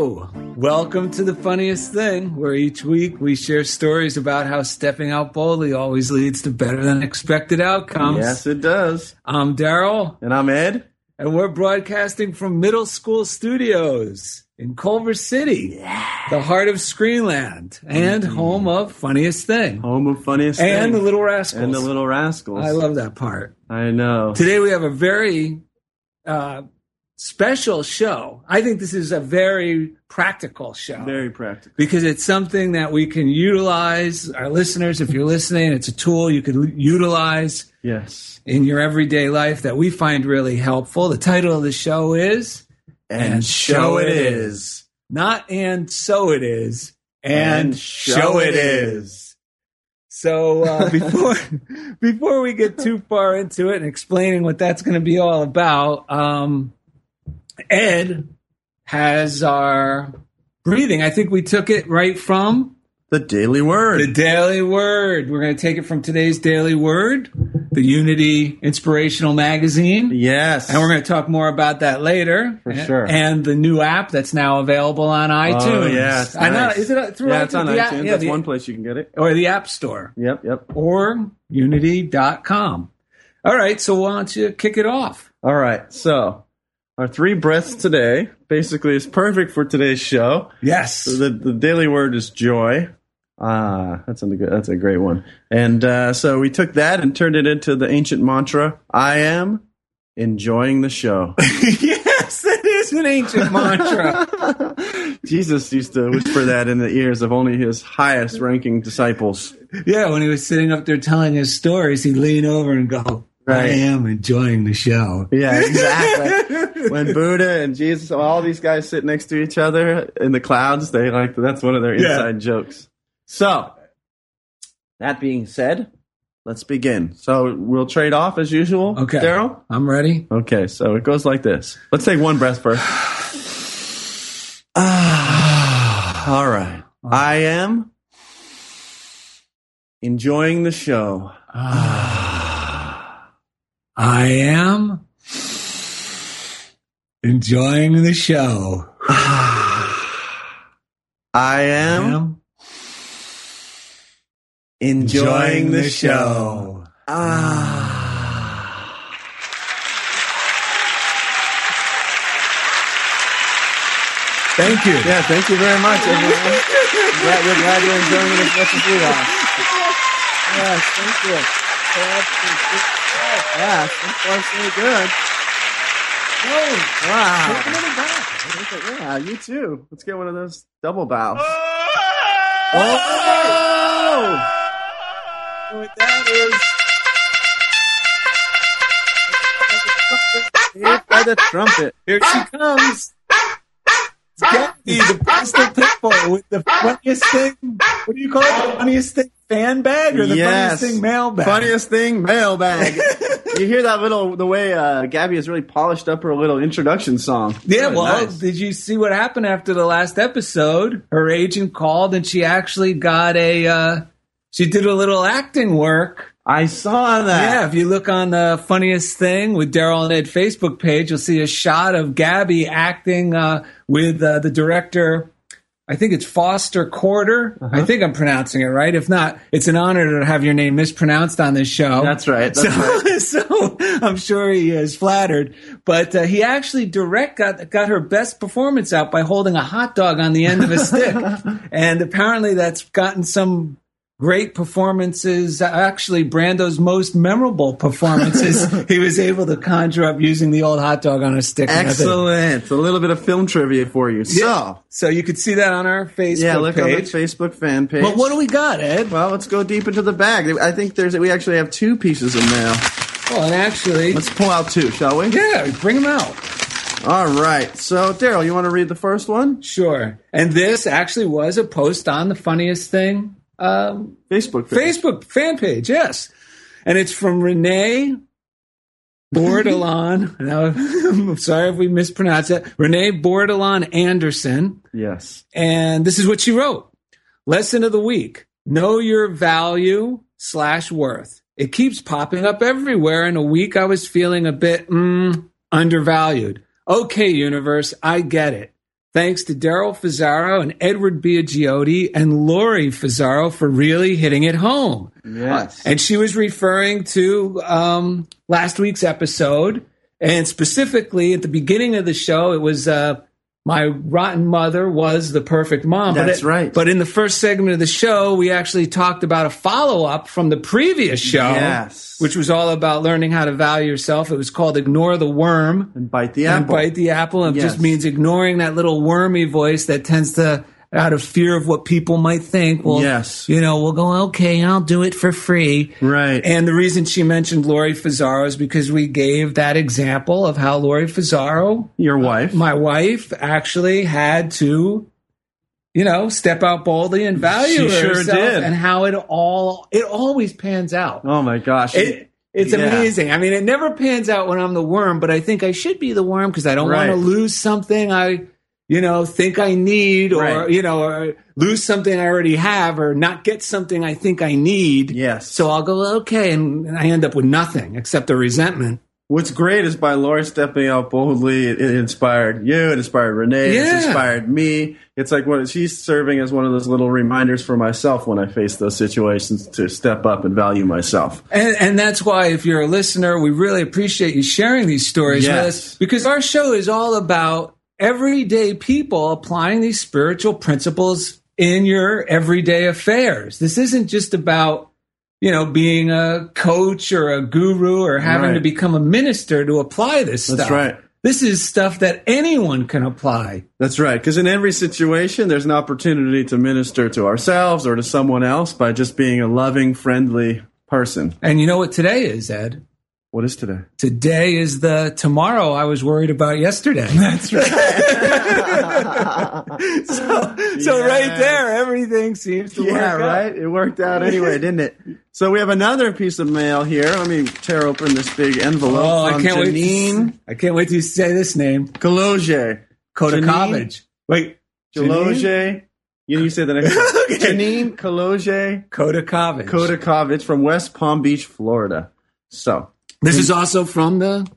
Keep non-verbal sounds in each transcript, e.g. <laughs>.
Welcome to the funniest thing, where each week we share stories about how stepping out boldly always leads to better than expected outcomes. Yes, it does. I'm Daryl, And I'm Ed. and we're broadcasting from Middle School Studios in Culver City, the heart of Screenland and home of Funniest Thing Home of funniest and Thing. the Little Rascals. and the Little Rascals. I love that part. I know. Today we have a very uh, special show. I think this is a very practical show. Very practical. because it's something that we can utilize. Our listeners, if you're listening, it's a tool you can utilize Yes. in your everyday life that we find really helpful. The title of the show is And show it is. not and so it is and, And show it is. So uh, <laughs> before before we get too far into it and explaining what that's going to be all about, um, Ed has our breathing. I think we took it right from The Daily Word. the Daily Word. We're going to take it from today's Daily Word, the Unity Inspirational Magazine. yes. And we're going to talk more about that later. For sure. And the new app that's now available on oh, iTunes. Oh, yeah. It's I know. Is it through yeah, it's on the app- iTunes. yeah, That's the- one place you can get it. Or the App Store. Yep, yep. Or unity.com. All right. So why don't you kick it off? All right. So, our three breaths today basically is perfect for today's show. Yes. So the, the daily word is joy. Ah, that's a good, that's a great one. And uh, so we took that and turned it into the ancient mantra: "I am enjoying the show." <laughs> yes, that is an ancient mantra. <laughs> Jesus used to whisper that in the ears of only his highest-ranking disciples. Yeah, when he was sitting up there telling his stories, he'd lean over and go, I am enjoying the show. Yeah, exactly. <laughs> when Buddha and Jesus, all these guys sit next to each other in the clouds, they like that's one of their Yeah. inside jokes. So, that being said, let's begin. So we'll trade off as usual. Okay. Daryl. I'm ready. Okay, so it goes like this. Let's take one breath first. Ah, <sighs> all right. I am enjoying the show. I am enjoying the show. I am enjoying the show. Ah. Thank you. Yeah, thank you very much, everyone. glad, we're glad you're enjoying it as much as we are. Yes, thank you. Yes, so far so good. Oh, Wow. take another bow. Yeah, you too. Let's get one of those double bows. Oh! oh! What that is. Hit by the trumpet. Here she comes. It's Gabby, the postal pitbull with the funniest thing. What do you call it? The funniest thing fan bag or the yes. funniest thing mail bag? Funniest thing mail bag. <laughs> you hear that little the way uh, Gabby has really polished up her little introduction song. Yeah, Really well, nice. did you see what happened after the last episode? Her agent called and she actually got a, uh, she did a little acting work. I saw that. Yeah, if you look on the funniest thing with Daryl and Ed Facebook page, you'll see a shot of Gabby acting uh, with uh, the director. I think it's Foster Quarter. Uh-huh. I think I'm pronouncing it right. If not, it's an honor to have your name mispronounced on this show. That's right. That's so, right. <laughs> so I'm sure he is flattered. But uh, he actually direct got got her best performance out by holding a hot dog on the end of a stick, <laughs> and apparently that's gotten some great performances. Actually, Brando's most memorable performances, <laughs> he was able to conjure up using the old hot dog on a stick. method. Excellent. A little bit of film trivia for you. Yeah. So you could see that on our Facebook So, yeah, look on the. Facebook fan page. But what do we got, Ed? well, let's go deep into the bag. I think there's we actually have two pieces of mail. Well, and actually, Let's pull out two, shall we? yeah, bring them out. All right. So, Daryl, you want to read the first one? Sure. And this actually was a post on the funniest thing um, Facebook. page. Facebook fan page, yes. And it's from Renee Bordelon. <laughs> now, I'm sorry if we mispronounced it. Renee Bordelon Anderson. Yes. And this is what she wrote. Lesson of the week. Know your value slash worth. It keeps popping up everywhere. In a week, I was feeling a bit mm, undervalued. Okay, universe, I get it. Thanks to Daryl Fazaro and Edward Biagiotti and Lori Fazaro for really hitting it home. Yes. And she was referring to um, last week's episode. And specifically at the beginning of the show, it was uh, my rotten mother was the perfect mom. But That's it- right. But in the first segment of the show, we actually talked about a follow up from the previous show, Yes. which was all about learning how to value yourself. It was called Ignore the Worm and bite the and apple. bite the apple. And it Yes. just means ignoring that little wormy voice that tends to, out of fear of what people might think, well, Yes. you know, we'll go, okay, I'll do it for free. Right. And the reason she mentioned Lori Fazaro is because we gave that example of how Lori Fazaro, Your uh, wife. my wife, actually had to, you know, step out boldly and value She sure herself did. and how it all, it always pans out. oh my gosh. It, it's Yeah. amazing. I mean, it never pans out when I'm the worm, but I think I should be the worm because I don't Right. want to lose something I, you know, think I need, or Right. you know, or lose something I already have, or not get something I think I need. Yes. So I'll go okay, and, and I end up with nothing except a resentment. What's great is by Laura stepping out boldly, it, it inspired you, it inspired Renee, Yeah. it's inspired me. It's like what she's serving as one of those little reminders for myself when I face those situations to step up and value myself. And, and that's why, if you're a listener, we really appreciate you sharing these stories with us because our show is all about everyday people applying these spiritual principles in your everyday affairs. This isn't just about, you know, being a coach or a guru or having Right. to become a minister to apply this That's stuff. right. This is stuff that anyone can apply. That's right. Because in every situation, there's an opportunity to minister to ourselves or to someone else by just being a loving, friendly person. And you know what today is, Ed? What is today? Today is the tomorrow I was worried about yesterday. <laughs> That's right. <laughs> so, so right there, everything seems to Yeah, work out. right? It worked out anyway, didn't it? So we have another piece of mail here. Let me tear open this big envelope Oh, I can't wait. Janine To, I can't wait to say this name. Kaloje. Kodakovich. Wait? Kaloje. You, you say the next <laughs> one. Okay. Janine Kaloje Kodakovich. Kodakovich from West Palm Beach, Florida. So This is also from the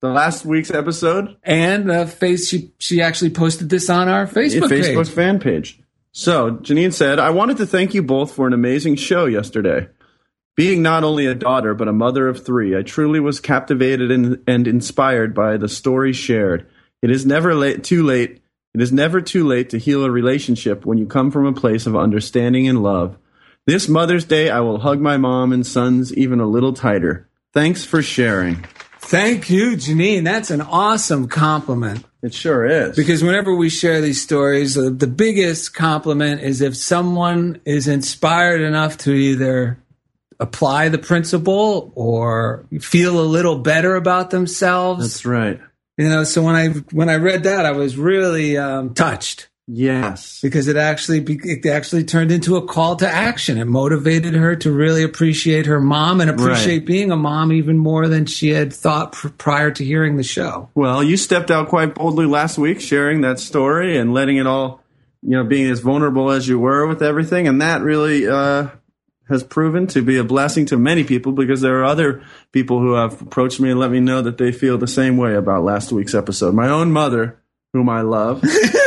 the last week's episode, and uh, face. She she actually posted this on our Facebook, Facebook page. fan page. So Janine said, I wanted to thank you both for an amazing show yesterday. Being not only a daughter, but a mother of three, I truly was captivated and, and inspired by the story shared. It is never late, too late. It is never too late to heal a relationship when you come from a place of understanding and love. This Mother's Day, I will hug my mom and sons even a little tighter. Thanks for sharing. Thank you, Janine. That's an awesome compliment. It sure is. Because whenever we share these stories, the, the biggest compliment is if someone is inspired enough to either apply the principle or feel a little better about themselves. That's right. You know, so when I when I read that, I was really um, touched Yes. because it actually it actually turned into a call to action. It motivated her to really appreciate her mom and appreciate Right. being a mom even more than she had thought pr- prior to hearing the show. Well, you stepped out quite boldly last week, sharing that story and letting it all, you know, being as vulnerable as you were with everything, and that really uh, has proven to be a blessing to many people because there are other people who have approached me and let me know that they feel the same way about last week's episode. My own mother, whom I love, <laughs>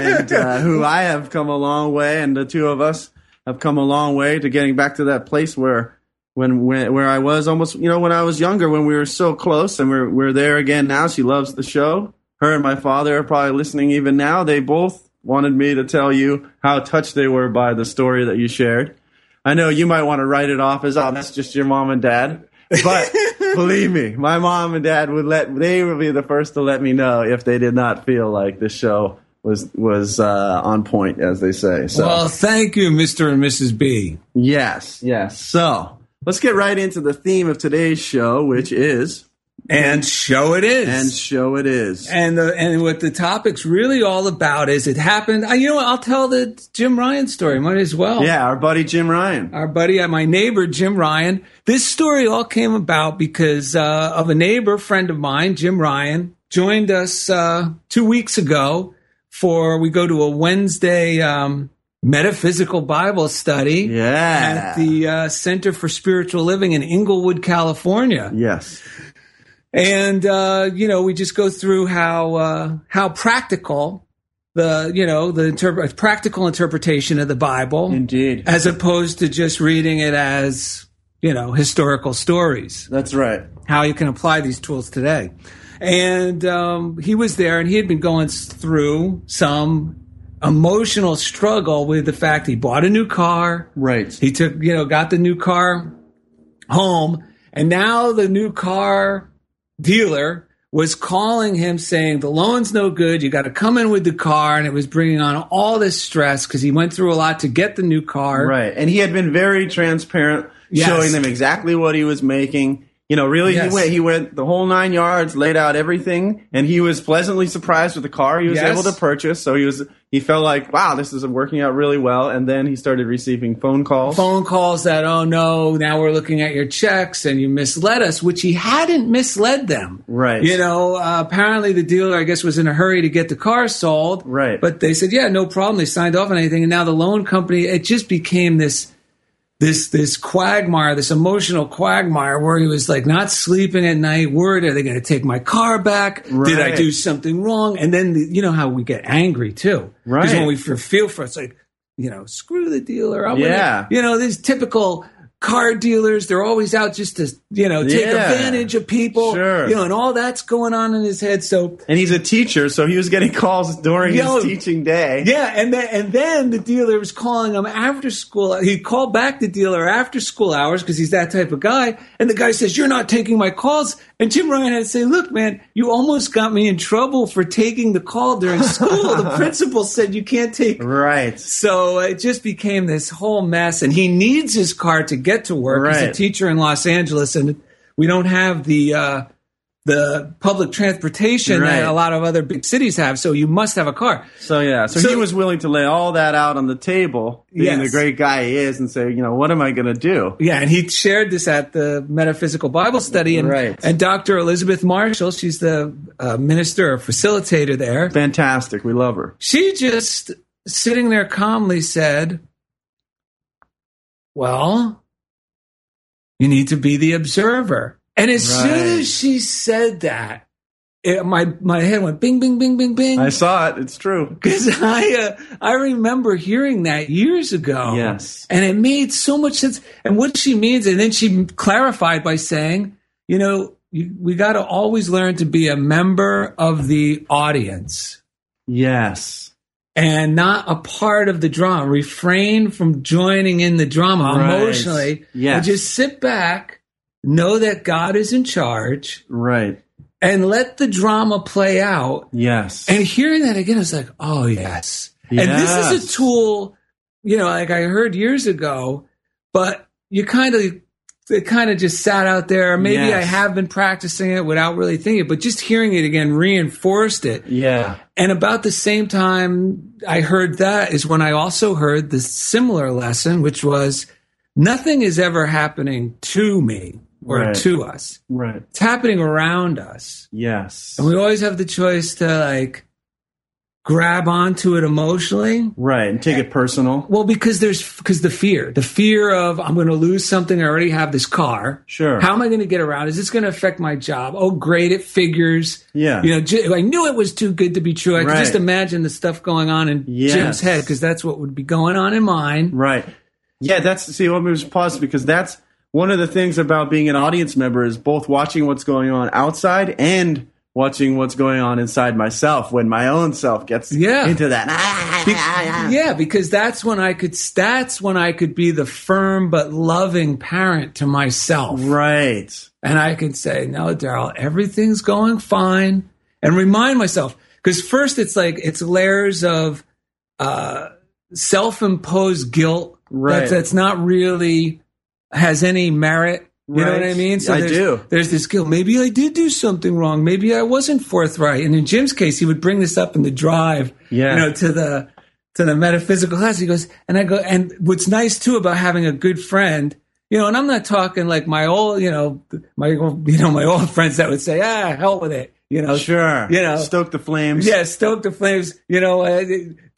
and uh, who I have come a long way, and the two of us have come a long way to getting back to that place where. When, when where I was almost you know when I was younger when we were so close and we're we're there again now. She loves the show. Her and my father are probably listening even now. They both wanted me to tell you how touched they were by the story that you shared. I know you might want to write it off as oh that's just your mom and dad. But <laughs> believe me my mom and dad would let they would be the first to let me know if they did not feel like the show was was uh, on point as they say so Well, thank you, Mr. and Mrs. B. yes yes so let's get right into the theme of today's show which is And show it is. and show it is And the, and what the topic's really all about is it happened. uh, You know, what, I'll tell the Jim Ryan story. Might as well. yeah our buddy Jim Ryan Our buddy, uh, my neighbor Jim Ryan. This story all came about because uh, of a neighbor friend of mine, Jim Ryan, joined us uh, two weeks ago for we go to a Wednesday um, metaphysical Bible study yeah at the uh, Center for Spiritual Living in Inglewood, California. yes and uh, you know we just go through how uh, how practical the you know the interp- practical interpretation of the Bible, indeed as opposed to just reading it as you know historical stories. that's right How you can apply these tools today. And um, he was there, and he had been going through some emotional struggle with the fact he bought a new car, right he took, you know, got the new car home, and now the new car dealer was calling him saying the loan's no good. You got to come in with the car, and it was bringing on all this stress because he went through a lot to get the new car. Right. And he had been very transparent, Yes. showing them exactly what he was making. You know, really, Yes. he went he went the whole nine yards, laid out everything, and he was pleasantly surprised with the car he was Yes. able to purchase. So he was he felt like, wow, this is working out really well. And then he started receiving phone calls. Phone calls that, oh no, now we're looking at your checks and you misled us, which he hadn't misled them. Right. You know, uh, apparently the dealer, I guess, was in a hurry to get the car sold. Right. But they said, yeah, no problem. They signed off on anything. And now the loan company, it just became this, this, this quagmire, this emotional quagmire where he was like not sleeping at night, worried, are they going to take my car back? Did I do something wrong? And then, the, you know how we get angry too. right? Because Right. when we feel for it's like, you know, screw the dealer. I Yeah. You know, these typical car dealers, they're always out just to, you know, take Yeah. advantage of people. Sure. You know, and all that's going on in his head. So and he's a teacher, so he was getting calls during Yo. his teaching day. yeah, and then and then the dealer was calling him after school. He called back the dealer after school hours because he's that type of guy. And the guy says, "You're not taking my calls." And Jim Ryan had to say, "Look, man, you almost got me in trouble for taking the call during school. the <laughs> principal said you can't take." Right. So it just became this whole mess, and he needs his car to get to work. He's a teacher in Los Angeles, and we don't have the uh, the public transportation Right. that a lot of other big cities have. So you must have a car. So yeah, so, So- he was willing to lay all that out on the table, being Yes. the great guy he is, and say, you know, what am I going to do? Yeah, and he shared this at the metaphysical Bible study, and Right. and Dr. Elizabeth Marshall, she's the uh, minister or facilitator there. Fantastic, we love her. She just sitting there calmly said, "Well, you need to be the observer." And as soon as she said that, it, my my head went bing, bing, bing, bing, bing. I saw it. It's true. Because I uh, I remember hearing that years ago. Yes. and it made so much sense. And what she means, and then she clarified by saying, you know, you, we got to always learn to be a member of the audience Yes. and not a part of the drama. Refrain from joining in the drama Right. emotionally. Yes. And just sit back know that God is in charge, Right. and let the drama play out. Yes. And hearing that again, it's like, oh yes. And this is a tool, you know, like I heard years ago, but you kind of it kind of just sat out there. Maybe I have been practicing it without really thinking, but just hearing it again reinforced it. yeah. And about the same time I heard that is when I also heard the similar lesson, which was nothing is ever happening to me or Right. to us. Right. It's happening around us. Yes. And we always have the choice to like grab onto it emotionally. right. And take it personal. Well, because there's because the fear, the fear of I'm going to lose something. I already have this car. Sure. How am I going to get around? Is this going to affect my job? Oh, great, it figures. Yeah. You know, J- I knew it was too good to be true. I could just imagine the stuff going on in Yes. Jim's head because that's what would be going on in mine. Right. Yeah, that's see let me just pause because that's one of the things about being an audience member is both watching what's going on outside and watching what's going on inside myself when my own self gets Yeah. into that. Ah, ah, be- ah, yeah, because that's when I could. That's when I could be the firm but loving parent to myself. Right. and I can say, no, Daryl, everything's going fine, and remind myself because first it's like it's layers of uh, self-imposed guilt Right. that's, that's not really has any merit. You know what I Right. mean? I there's, do. There's this guilt. Maybe I did do something wrong. Maybe I wasn't forthright. And in Jim's case, he would bring this up in the drive. Yeah. You know, to the to the metaphysical class. He goes, and I go, and what's nice too about having a good friend, you know, and I'm not talking like my old, you know, my you know my old <laughs> friends that would say, ah, hell with it, you know, Sure. you know, Stoke the flames. yeah, stoke the flames. You know, uh,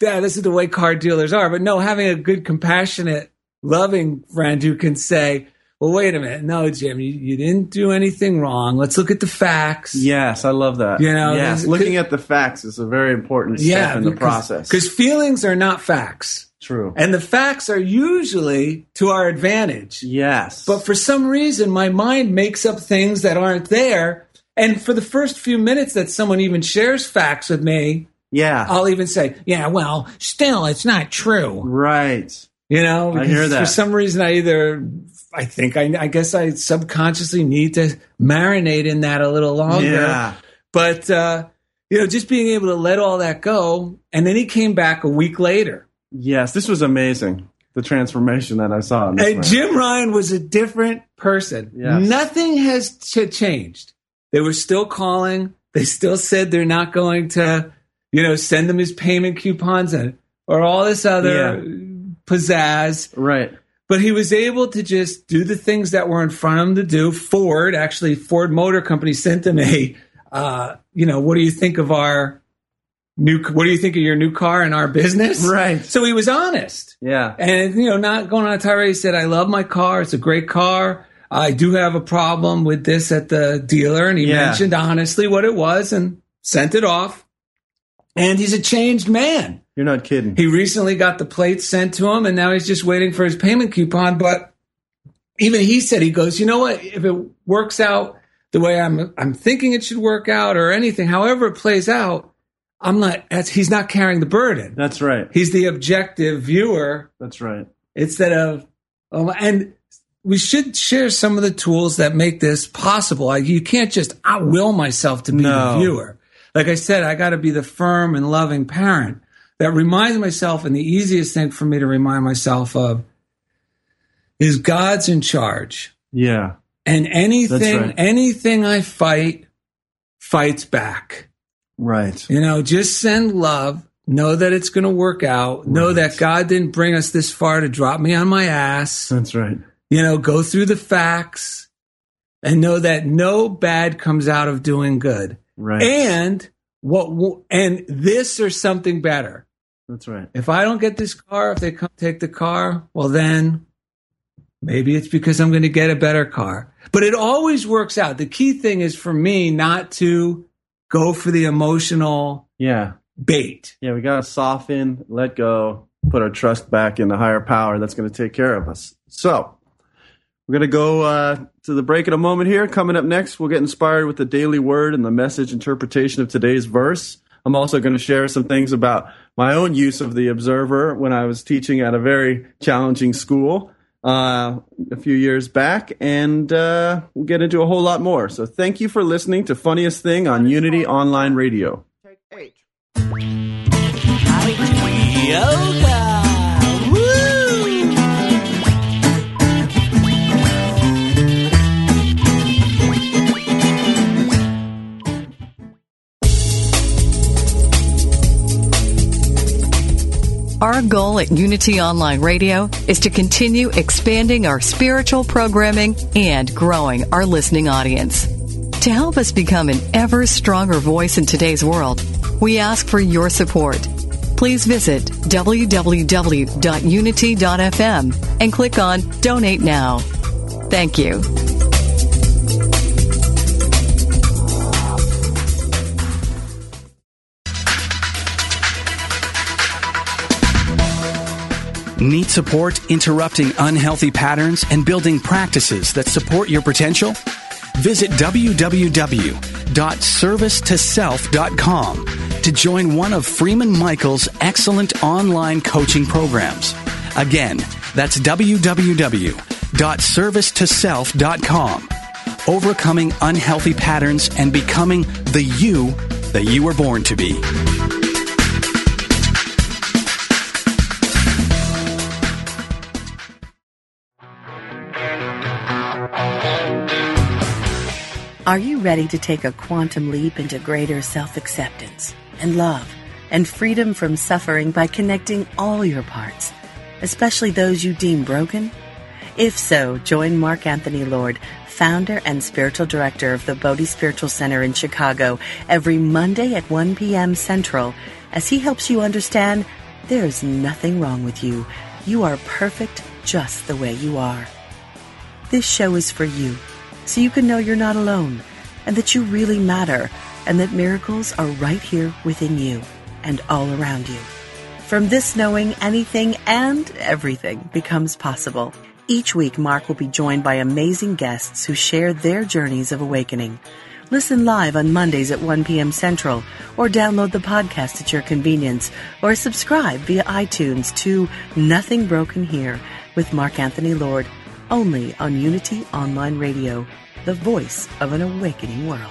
yeah, this is the way car dealers are. But no, having a good, compassionate, loving friend who can say, "Well, wait a minute, no, Jim, you, you didn't do anything wrong. Let's look at the facts." Yes, I love that. You know, yes, looking at the facts is a very important step in the process. because feelings are not facts, True. and the facts are usually to our advantage. yes. But for some reason, my mind makes up things that aren't there. And for the first few minutes that someone even shares facts with me, yeah. I'll even say, yeah, well, still, it's not true. right. You know, I hear that. For some reason, I either, I think, I, I guess I subconsciously need to marinate in that a little longer. Yeah. But, uh, you know, just being able to let all that go. And then he came back a week later. Yes, this was amazing. The transformation that I saw. In this And man. Jim Ryan was a different person. Yes. Nothing has ch- changed. They were still calling. They still said they're not going to, you know, send him his payment coupons and or all this other pizzazz. Right. But he was able to just do the things that were in front of him to do. Ford, actually, Ford Motor Company sent him a, uh, you know, what do you think of our new? What do you think of your new car and our business? Right. So he was honest. Yeah. And you know, not going on a tirade. He said, "I love my car. It's a great car. I do have a problem with this at the dealer." And he Yeah. mentioned honestly what it was and sent it off. And he's a changed man. You're not kidding. He recently got the plates sent to him, and now he's just waiting for his payment coupon. But even he said, "He goes, you know what? If it works out the way I'm, I'm thinking it should work out, or anything, however it plays out." I'm not. He's not carrying the burden. That's right. He's the objective viewer That's right. instead of um, and we should share some of the tools that make this possible like you can't just i will myself to be No. the viewer like i said i got to be the firm and loving parent that reminds myself and the easiest thing for me to remind myself of is god's in charge Yeah. and anything right. anything i fight fights back Right. you know, just send love. Know that it's going to work out. Know that God didn't bring us this far to drop me on my ass. That's right. You know, go through the facts and know that no bad comes out of doing good. Right. And what and this or something better. That's right. If I don't get this car, if they come take the car, well then maybe it's because I'm going to get a better car. But it always works out. The key thing is for me not to go for the emotional Yeah. bait. Yeah. We got to soften, let go, put our trust back in the higher power that's going to take care of us. So we're going to go uh, to the break in a moment here. Coming up next, we'll get inspired with the daily word and the message interpretation of today's verse. I'm also going to share some things about my own use of the observer when I was teaching at a very challenging school. uh, a few years back, and uh, we'll get into a whole lot more. So thank you for listening to Funniest Thing on Unity Online Radio. Yoga. Our goal at Unity Online Radio is to continue expanding our spiritual programming and growing our listening audience. To help us become an ever stronger voice in today's world, we ask for your support. Please visit www.unity.fm and click on Donate Now. Thank you. Need support interrupting unhealthy patterns and building practices that support your potential? Visit www.servicetoself.com to join one of Freeman Michael's excellent online coaching programs. Again, that's www.servicetoself.com. Overcoming unhealthy patterns and becoming the you that you were born to be. Are you ready to take a quantum leap into greater self acceptance and love and freedom from suffering by connecting all your parts, especially those you deem broken? If so, join Mark Anthony Lord, founder and spiritual director of the Bodhi Spiritual Center in Chicago, every Monday at 1 p.m. Central as he helps you understand there's nothing wrong with you. You are perfect just the way you are. This show is for you so you can know you're not alone and that you really matter and that miracles are right here within you and all around you. From this knowing, anything and everything becomes possible. Each week, Mark will be joined by amazing guests who share their journeys of awakening. Listen live on Mondays at 1 p.m. Central, or download the podcast at your convenience, or subscribe via iTunes to Nothing Broken Here with Mark Anthony Lord only on Unity Online Radio, the voice of an awakening world.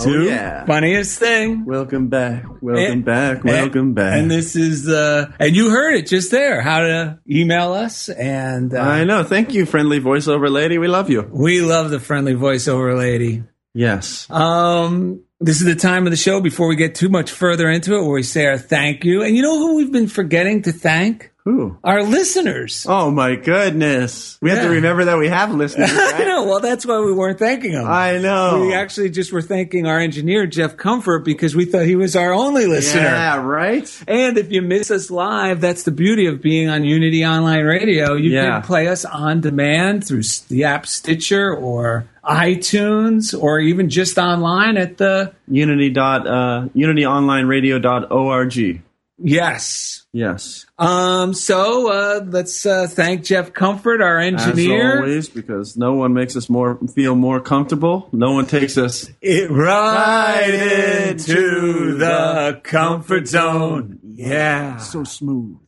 Oh, to yeah. Funniest Thing. Welcome back. Welcome And- back. Welcome and, back. And this is, uh, and you heard it just there, how to email us. And uh, I know. Thank you, friendly voiceover lady. We love you. we love the friendly voiceover lady. Yes. Um, this is the time of the show before we get too much further into it where we say our thank you. And you know who we've been forgetting to thank? Who? Our listeners. Oh my goodness. We have to remember that we have listeners. <laughs> I know. Well, that's why we weren't thanking them. I know. We actually just were thanking our engineer, Jeff Comfort, because we thought he was our only listener. Yeah, right? And if you miss us live, that's the beauty of being on Unity Online Radio. You Yeah. can play us on demand through the app Stitcher or iTunes or even just online at the Unity dot uh unityonlineradio.org. Yes. Yes. Um so uh let's uh thank Jeff Comfort, our As engineer. always, because no one makes us more feel more comfortable. No one takes us It right into the comfort zone. Yeah. so smooth.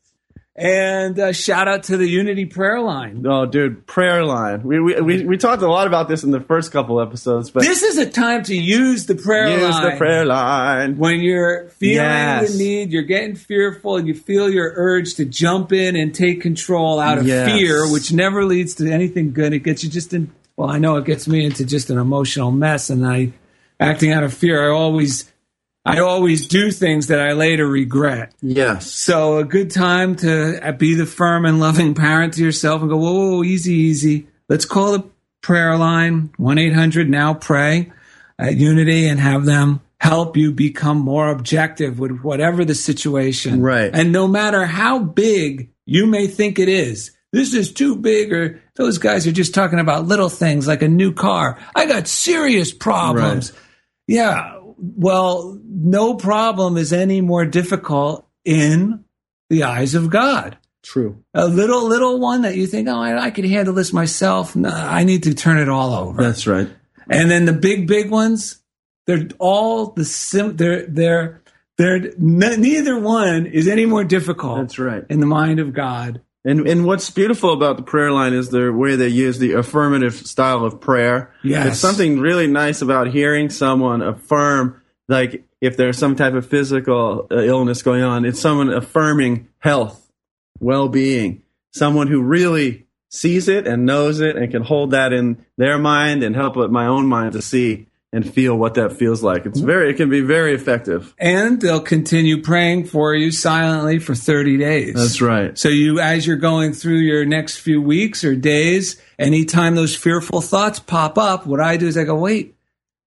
And uh, shout out to the Unity prayer line. Oh, dude, prayer line. We, we we we talked a lot about this in the first couple episodes, but This is a time to use the prayer use line. Use the prayer line. when you're feeling Yes. the need, you're getting fearful, and you feel your urge to jump in and take control out of Yes. fear, which never leads to anything good. It gets you just in. Well, I know it gets me into just an emotional mess, and I acting out of fear. I always, I always do things that I later regret. Yes. So a good time to be the firm and loving parent to yourself and go, whoa, whoa, whoa, easy, easy. Let's call the prayer line one eight hundred now pray at Unity and have them help you become more objective with whatever the situation. Right. And no matter how big you may think it is, this is too big, or those guys are just talking about little things like a new car. I got serious problems. Yeah. Well, no problem is any more difficult in the eyes of God. True. A little, little one that you think, oh, I, I could handle this myself. No, I need to turn it all over. That's right. And then the big, big ones, they're all the sim. They're they're they're n- neither one is any more difficult. That's right. In the mind of God. And and what's beautiful about the prayer line is the way they use the affirmative style of prayer. Yes. It's something really nice about hearing someone affirm, like if there's some type of physical uh, illness going on, it's someone affirming health, well being, someone who really sees it and knows it and can hold that in their mind and help my own mind to see and feel what that feels like. It's very, it can be very effective. And they'll continue praying for you silently for 30 days. That's right. So you, as you're going through your next few weeks or days, anytime those fearful thoughts pop up, what I do is I go, wait,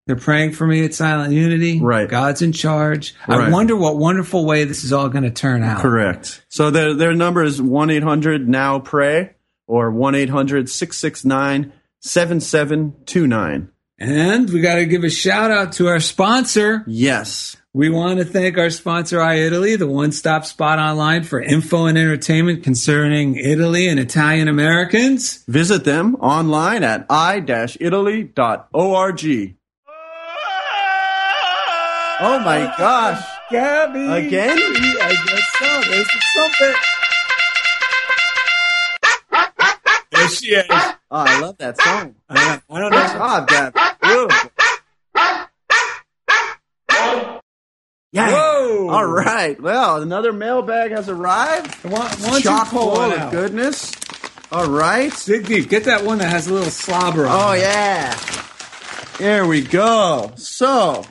they're praying for me at Silent Unity. Right. God's in charge. I wonder what wonderful way this is all going to turn out. Correct. So their their number is one eight hundred now pray or one 669 7729 And we got to give a shout out to our sponsor. Yes. We want to thank our sponsor, iItaly, the one stop spot online for info and entertainment concerning Italy and Italian Americans. Visit them online at i-italy.org. Oh my gosh. Gabby. Again? I guess so. There's the trumpet. There she is. <laughs> Oh, I love that song. I, I don't Good know. job, Dad. Beautiful. Yeah. Whoa. All right. Well, another mailbag has arrived. Why, why Chock full one of out? goodness. All right. Dig deep. Get that one that has a little slobber on Oh it. yeah. There we go. So,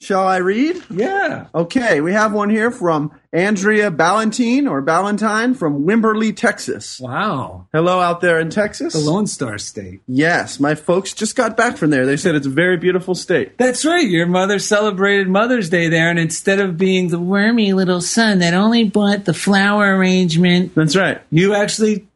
shall I read? Yeah. Okay, we have one here from Andrea Ballantine or Ballantine from Wimberley, Texas. Wow. Hello out there in Texas. The Lone Star State. Yes, my folks just got back from there. They said it's a very beautiful state. That's right. Your mother celebrated Mother's Day there, and instead of being the wormy little son that only bought the flower arrangement, That's right. you actually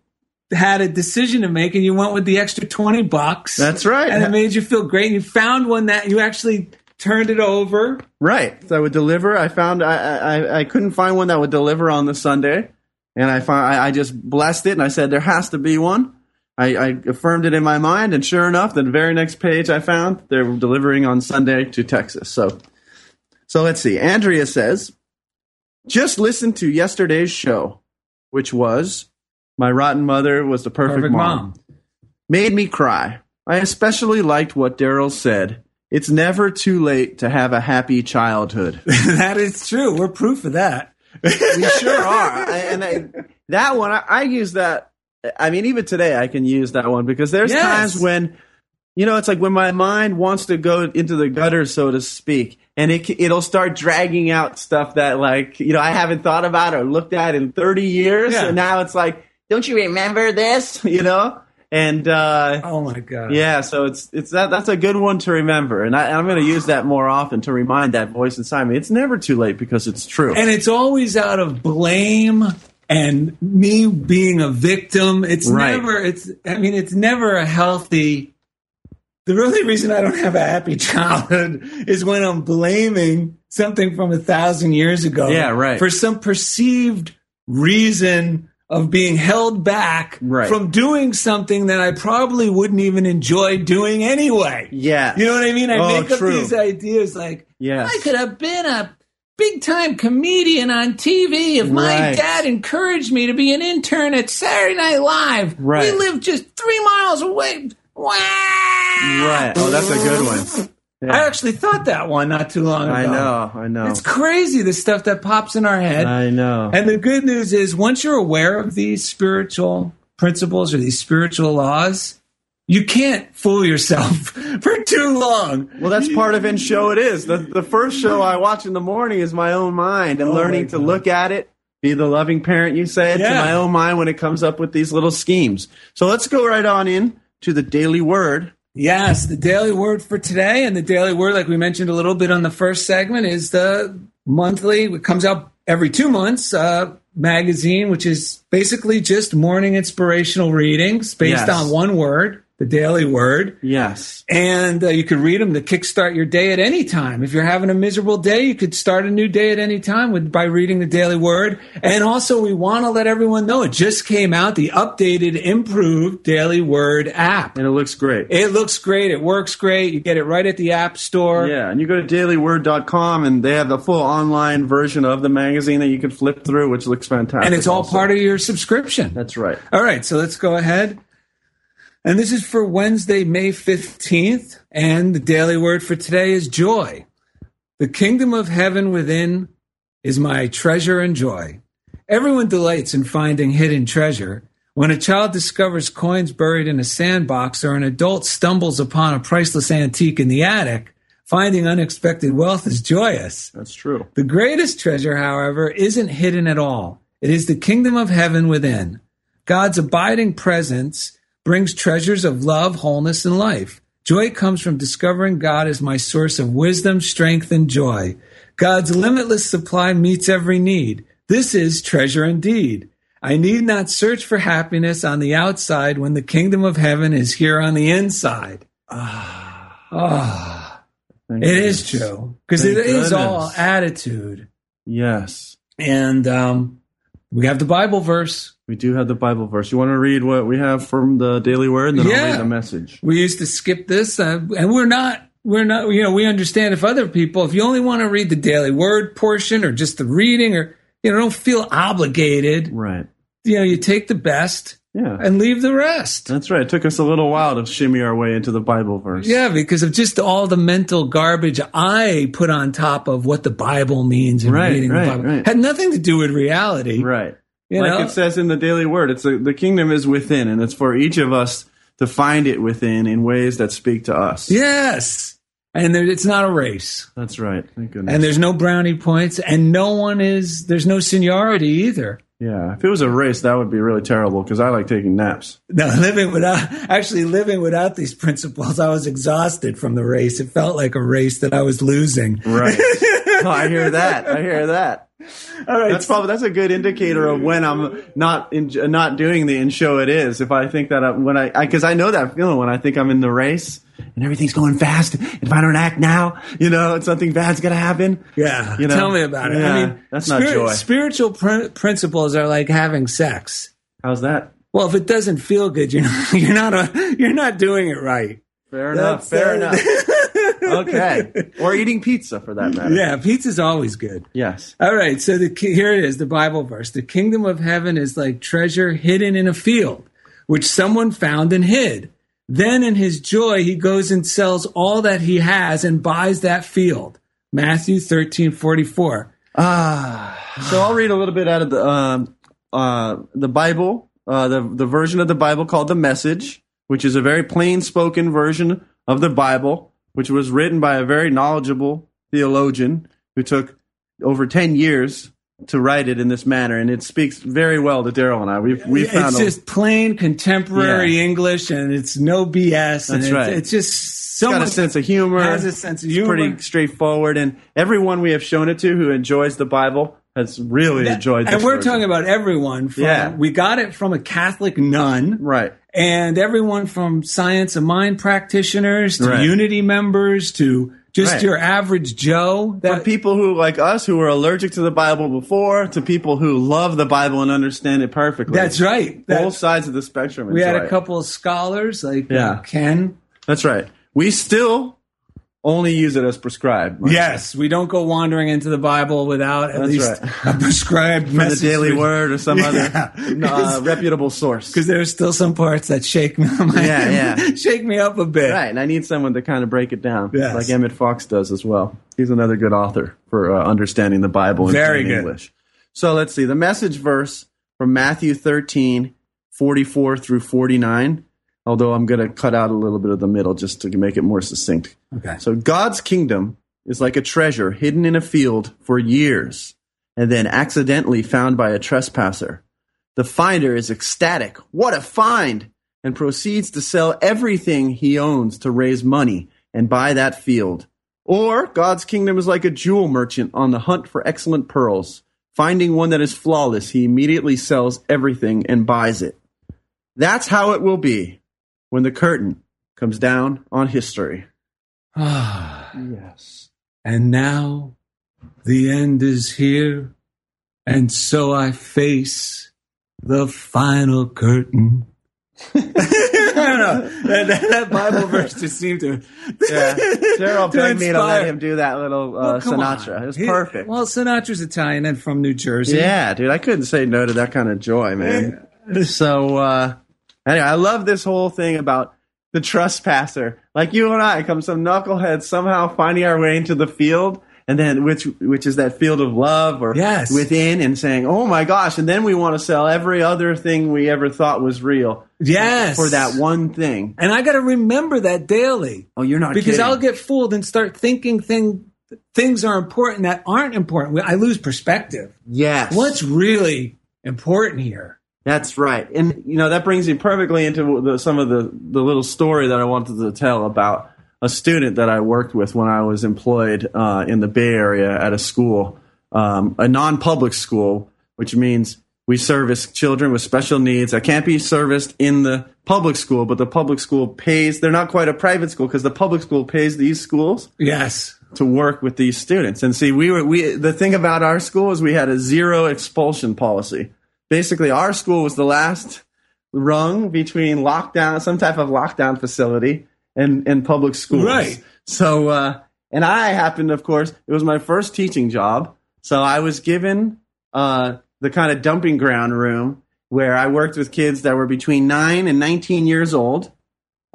had a decision to make, and you went with the extra twenty bucks. That's right. and it made you feel great. And you found one that you actually turned it over. Right. So I would deliver. I found I, I I couldn't find one that would deliver on the Sunday, and I found I, I just blessed it and I said there has to be one. I, I affirmed it in my mind, and sure enough, the very next page I found they're delivering on Sunday to Texas. So, so let's see. Andrea says, just listen to yesterday's show, which was my rotten mother was the perfect, Perfect mom. mom. Made me cry. I especially liked what Daryl said. It's never too late to have a happy childhood. <laughs> that is true. We're proof of that. we sure are. I, and I, that one, I, I use that. I mean, even today, I can use that one because there's Yes. times when, you know, it's like when my mind wants to go into the gutter, so to speak, and it it'll start dragging out stuff that, like, you know, I haven't thought about or looked at in 30 years, Yeah. and now it's like, don't you remember this? <laughs> You know, and uh, Oh my god. yeah, so it's it's that that's a good one to remember, and I, I'm going to use that more often to remind that voice inside me. It's never too late because it's true. And it's always out of blame and me being a victim. It's Right. never it's I mean it's never a healthy the only reason I don't have a happy <laughs> childhood is when I'm blaming something from a thousand years ago. Yeah, right. For some perceived reason of being held back Right. from doing something that I probably wouldn't even enjoy doing anyway. yeah, You know what I mean? I Oh, make up these ideas like Yes. I could have been a big time comedian on TV if my Right. dad encouraged me to be an intern at Saturday Night Live. Right. We live just three miles away. Wow. Right. Oh, that's a good one. I actually thought that one not too long ago. I know. I know. It's crazy the stuff that pops in our head. I know. And the good news is, once you're aware of these spiritual principles or these spiritual laws, you can't fool yourself <laughs> for too long. well, that's part of in show. It is the the first show I watch in the morning is my own mind and Oh, learning to look at it. Be the loving parent you said to my own mind when it comes up with these little schemes. So let's go right on in to the daily word Yes, the daily word for today and the daily word, like we mentioned a little bit on the first segment, is the monthly. It comes out every two months. Uh, magazine, which is basically just morning inspirational readings based Yes. on one word, the daily word. Yes. And uh, you could read them to kickstart your day at any time. If you're having a miserable day, you could start a new day at any time with, by reading the Daily Word. And also, we want to let everyone know it just came out the updated, improved Daily Word app. And it looks great. It looks great. It works great. You get it right at the App Store. Yeah, and you go to dailyword.com and they have the full online version of the magazine that you can flip through, which looks fantastic. And it's all also. part of your subscription. That's right. All right, so let's go ahead. And this is for Wednesday, May 15th. And the daily word for today is joy. The kingdom of heaven within is my treasure and joy. Everyone delights in finding hidden treasure. When a child discovers coins buried in a sandbox or an adult stumbles upon a priceless antique in the attic, finding unexpected wealth is joyous. That's true. The greatest treasure, however, isn't hidden at all. It is the kingdom of heaven within. God's abiding presence brings treasures of love, wholeness, and life. Joy comes from discovering God as my source of wisdom, strength, and joy. God's limitless supply meets every need. This is treasure indeed. I need not search for happiness on the outside when the kingdom of heaven is here on the inside. Ah, Thank it goodness. is true because it Thank is all attitude. Yes. And um, we have the Bible verse. We do have the Bible verse. You want to read what we have from the Daily Word, and then I'll read the message. We used to skip this, uh, and we're not. We're not. You know, we understand if other people, if you only want to read the daily word portion or just the reading, or you know, don't feel obligated. Right. You know, you take the best Yeah. and leave the rest. That's right. It took us a little while to shimmy our way into the Bible verse. Yeah, because of just all the mental garbage I put on top of what the Bible means and Right, reading right, the Bible right. had nothing to do with reality. Right. You like know? it says in the Daily Word, it's a, the kingdom is within, and it's for each of us to find it within in ways that speak to us. Yes, and there, it's not a race. That's right. Thank goodness. and there's no brownie points and no one is there's no seniority either yeah, if it was a race, that would be really terrible because I like taking naps. no <laughs> living without actually living without these principles i was exhausted from the race it felt like a race that i was losing Right. <laughs> oh, I hear that. I hear that. <laughs> all right That's probably that's a good indicator of when I'm not in, not doing the in show it is. If I think that I, when I because I, know that feeling when I think I'm in the race and everything's going fast. If I don't act now, you know, something bad's gonna happen. yeah You know? tell me about it i mean that's not joy. spiritual prin- principles are like having sex How's that? well if it doesn't feel good you're not <laughs> you're not a, you're not doing it right Fair enough. Fair uh, enough. <laughs> okay. <laughs> Or eating pizza for that matter. yeah pizza's always good Yes. All right, so the here it is, the Bible verse. The kingdom of heaven is like treasure hidden in a field, which someone found and hid. Then in his joy, he goes and sells all that he has and buys that field. Matthew thirteen forty four. Ah. So I'll read a little bit out of the um, uh, the Bible, uh, the the version of the Bible called the Message, which is a very plain spoken version of the Bible, which was written by a very knowledgeable theologian who took over ten years to write it in this manner, and it speaks very well to Daryl and I. We've we found It's a- just plain contemporary Yeah. English, and it's no BS. and That's it's, right. It's just so got a much sense of humor. Has a sense of It's humor. pretty straightforward, and everyone we have shown it to who enjoys the Bible has really enjoyed. and we're version. talking about everyone. From, Yeah. we got it from a Catholic nun. right. And everyone from science of mind practitioners to Right. unity members to just Right. your average joe From people who like us who were allergic to the Bible before to people who love the Bible and understand it perfectly. that's right That- Both sides of the spectrum. we had enjoy a couple of scholars like uh, Yeah. ken That's right. We still only use it as prescribed. yes we don't go wandering into the bible without at That's least right. a prescribed For the Daily Word or some Yeah. other uh, reputable source. because there's still some parts that shake me my, Yeah, yeah. <laughs> shake me up a bit Right, and I need someone to kind of break it down, Yes. like Emmet Fox does as well. He's another good author for uh, understanding the Bible in Very good. English. So let's see the message verse from Matthew 13, 44 through 49. Although I'm going to cut out a little bit of the middle just to make it more succinct. okay So God's kingdom is like a treasure hidden in a field for years and then accidentally found by a trespasser. The finder is ecstatic. What a find! and proceeds to sell everything he owns to raise money and buy that field. Or God's kingdom is like a jewel merchant on the hunt for excellent pearls. Finding one that is flawless, he immediately sells everything and buys it. That's how it will be when the curtain comes down on history. Ah, <sighs> Yes. and now the end is here, and so I face the final curtain. <laughs> I don't know. That, that, that Bible verse just seemed to. Yeah. <laughs> Daryl begged me to let him do that little uh, Well, Sinatra. on. It was He- perfect. Well, Sinatra's Italian and from New Jersey. Yeah, dude, I couldn't say no to that kind of joy, man. <laughs> So, uh, anyway, I love this whole thing about the trespasser. Like you and I, come some knuckleheads somehow finding our way into the field, and then which which is that field of love or Yes. within, and saying, "Oh my gosh!" And then we want to sell every other thing we ever thought was real Yes. for that one thing. And I got to remember that daily. Oh, you're not because kidding. I'll get fooled and start thinking thing, things are important that aren't important. I lose perspective. yes. What's really important here? That's right, and you know that brings me perfectly into the, some of the the little story that I wanted to tell about a student that I worked with when I was employed uh, in the Bay Area at a school, um, a non-public school, which means we service children with special needs that can't be serviced in the public school, but the public school pays. They're not quite a private school because the public school pays these schools Yes. to work with these students. And see, we were we the thing about our school is we had a zero expulsion policy. Basically, our school was the last rung between lockdown, some type of lockdown facility, and and public schools. Right. So, uh, and I happened, of course, it was my first teaching job. So I was given uh, the kind of dumping ground room where I worked with kids that were between nine and nineteen years old.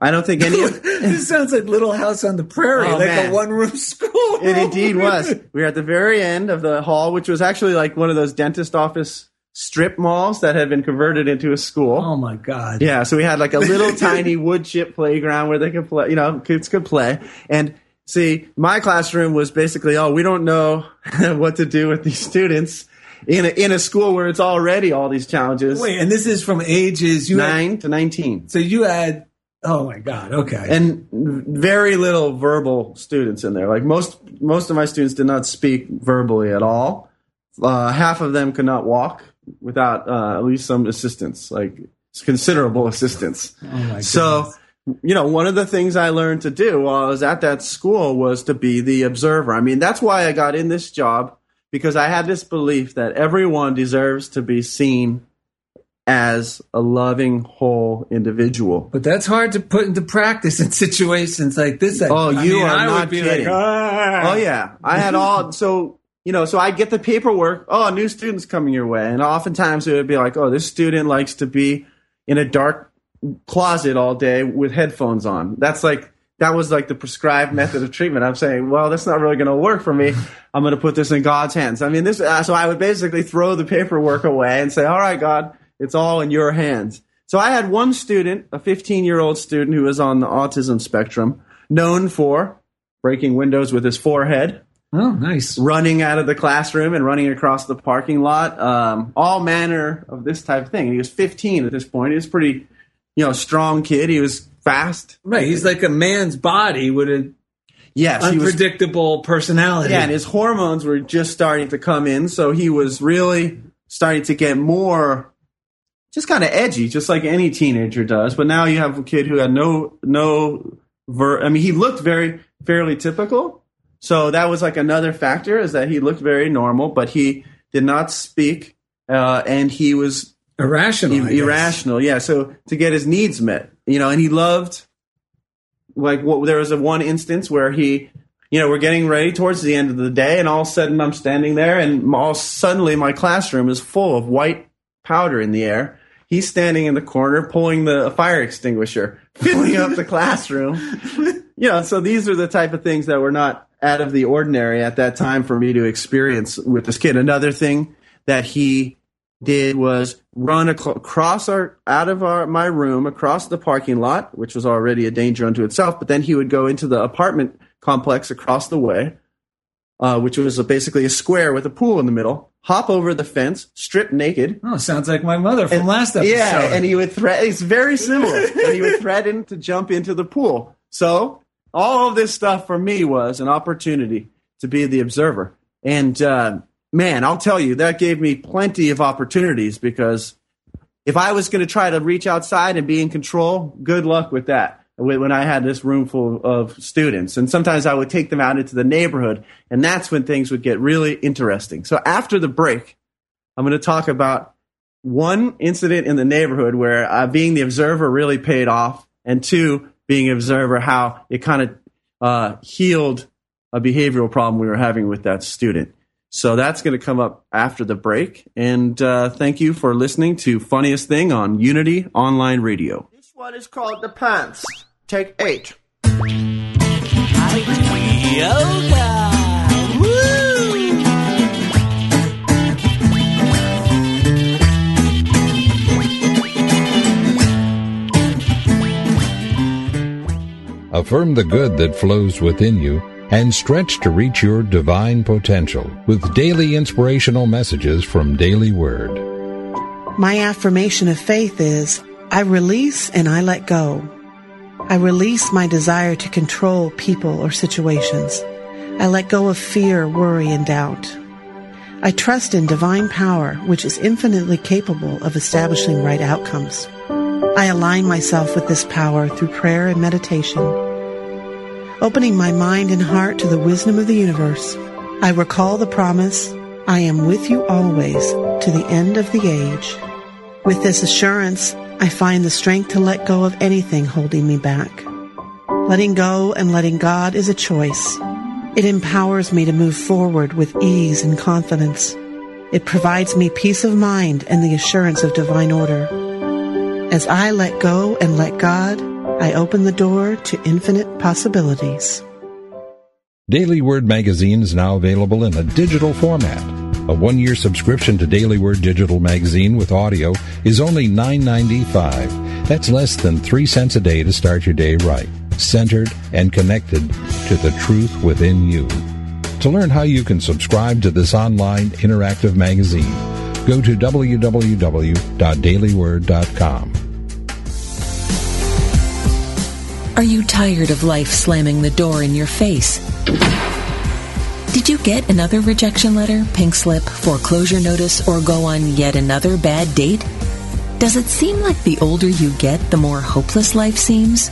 I don't think any of <laughs> this sounds like Little House on the Prairie, Oh, like man. a one room school. It indeed was. We were at the very end of the hall, which was actually like one of those dentist office strip malls that had been converted into a school. Oh my God. Yeah, so we had like a little <laughs> tiny wood chip playground where they could play, you know, kids could play. And see, my classroom was basically, oh, we don't know <laughs> what to do with these students in a, in a school where it's already all these challenges. Wait, and this is from ages you had- nine to 19. so you had. Oh my God. Okay. and very little verbal students in there. Like most most of my students did not speak verbally at all. Uh, half of them could not walk without uh, at least some assistance, like considerable assistance. oh my So, you know, one of the things I learned to do while I was at that school was to be the observer. I mean, that's why I got in this job because I had this belief that everyone deserves to be seen as a loving, whole individual. But that's hard to put into practice in situations like this. Oh, I you mean, are I not kidding. like, "Ah." Oh yeah, I had all so you know so I get the paperwork. Oh, new students coming your way, and oftentimes it would be like, oh, this student likes to be in a dark closet all day with headphones on. That's like that was like the prescribed method of treatment. I'm saying, well, that's not really going to work for me. I'm going to put this in God's hands. I mean, this. Uh, so I would basically throw the paperwork away and say, all right, God, it's all in your hands. So I had one student, a 15 year old student who was on the autism spectrum, known for breaking windows with his forehead, Oh, nice. running out of the classroom and running across the parking lot, um, all manner of this type of thing. And he was 15 at this point. He was pretty, you know, strong kid. He was fast. Right. He's like a man's body with a Yes, he was. unpredictable personality. Yeah, and his hormones were just starting to come in, so he was really starting to get more, just kind of edgy, just like any teenager does. But now you have a kid who had no, no, ver- I mean, he looked very fairly typical. So that was like another factor is that he looked very normal, but he did not speak, uh, and he was irrational. I Ir- guess. irrational. Yeah, so to get his needs met, you know, and he loved like what there was a one instance where he, you know, we're getting ready towards the end of the day, and all of a sudden I'm standing there, and all suddenly my classroom is full of white powder in the air. He's standing in the corner pulling the fire extinguisher, filling up the <laughs> classroom. You know, so these are the type of things that were not out of the ordinary at that time for me to experience with this kid. Another thing that he did was run across our out of our my room across the parking lot, which was already a danger unto itself. But then he would go into the apartment complex across the way, uh, which was a, basically a square with a pool in the middle. hop over the fence, strip naked. Oh, sounds like my mother from and, last episode. Yeah, and he would threaten. It's very similar. <laughs> and he would threaten to jump into the pool. So all of this stuff for me was an opportunity to be the observer. And uh, man, I'll tell you, that gave me plenty of opportunities because if I was going to try to reach outside and be in control, good luck with that. When I had this room full of students, and sometimes I would take them out into the neighborhood, and that's when things would get really interesting. So after the break, I'm going to talk about one incident in the neighborhood where uh, being the observer really paid off, and two, being an observer, how it kind of uh, healed a behavioral problem we were having with that student. So that's going to come up after the break. And uh, thank you for listening to Funniest Thing on Unity Online Radio. This one is called The Pants. Take eight. Yoga. Affirm the good that flows within you and stretch to reach your divine potential with daily inspirational messages from Daily Word. My affirmation of faith is I release and I let go. I release my desire to control people or situations. I let go of fear, worry, and doubt. I trust in divine power, which is infinitely capable of establishing right outcomes. I align myself with this power through prayer and meditation. Opening my mind and heart to the wisdom of the universe, I recall the promise, I am with you always to the end of the age. With this assurance, I find the strength to let go of anything holding me back. Letting go and letting God is a choice. It empowers me to move forward with ease and confidence. It provides me peace of mind and the assurance of divine order. As I let go and let God, I open the door to infinite possibilities. Daily Word magazine is now available in a digital format. A one-year subscription to Daily Word digital magazine with audio is only $9.95. That's less than three cents a day to start your day right, centered and connected to the truth within you. To learn how you can subscribe to this online interactive magazine, go to www.dailyword.com. Are you tired of life slamming the door in your face? Did you get another rejection letter, pink slip, foreclosure notice, or go on yet another bad date? Does it seem like the older you get, the more hopeless life seems?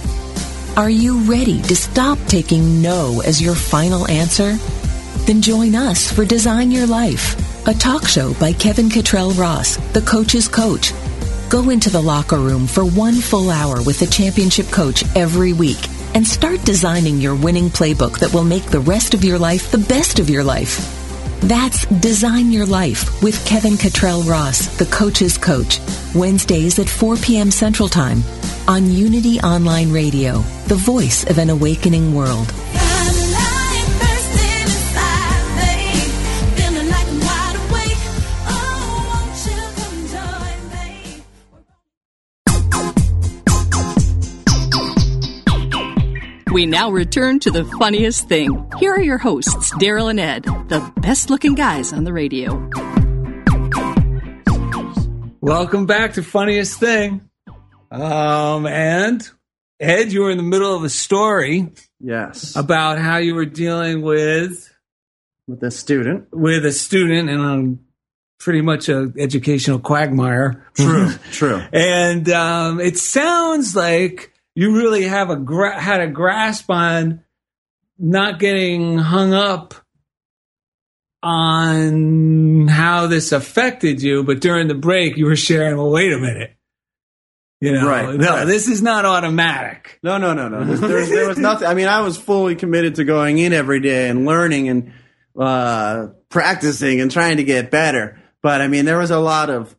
Are you ready to stop taking no as your final answer? Then join us for Design Your Life, a talk show by Kevin Cottrell Ross, the coach's coach. Go into the locker room for one full hour with the championship coach every week and start designing your winning playbook that will make the rest of your life the best of your life. That's Design Your Life with Kevin Cottrell Ross, the coach's coach, Wednesdays at 4 p.m. Central Time on Unity Online Radio, the voice of an awakening world. We now return to the funniest thing. Here are your hosts, Daryl and Ed, the best looking guys on the radio. Welcome back to Funniest Thing. Um, and Ed, you were in the middle of a story. Yes. About how you were dealing with with a student. With a student and um, pretty much a educational quagmire. True. <laughs> true. And um, it sounds like you really have a gra- had a grasp on not getting hung up on how this affected you, but during the break you were sharing, well, wait a minute. You know, Right, no, right. this is not automatic. No, no, no, no. There, there, there was <laughs> nothing. I mean, I was fully committed to going in every day and learning and uh, practicing and trying to get better. But I mean, there was a lot of,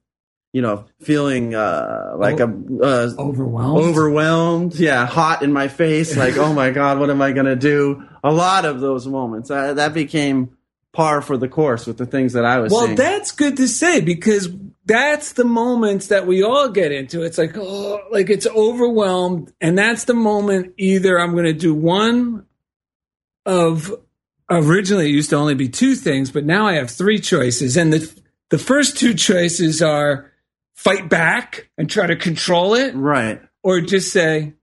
you know, feeling uh, like a uh, overwhelmed. overwhelmed. Yeah, hot in my face. Like, oh my god, what am I gonna do? A lot of those moments. Uh, that became par for the course with the things that I was. Well, seeing. that's good to say because that's the moments that we all get into. It's like, oh, like it's overwhelmed. And that's the moment either I'm going to do one of originally it used to only be two things, but now I have three choices. And the the first two choices are fight back and try to control it, right? Or just say,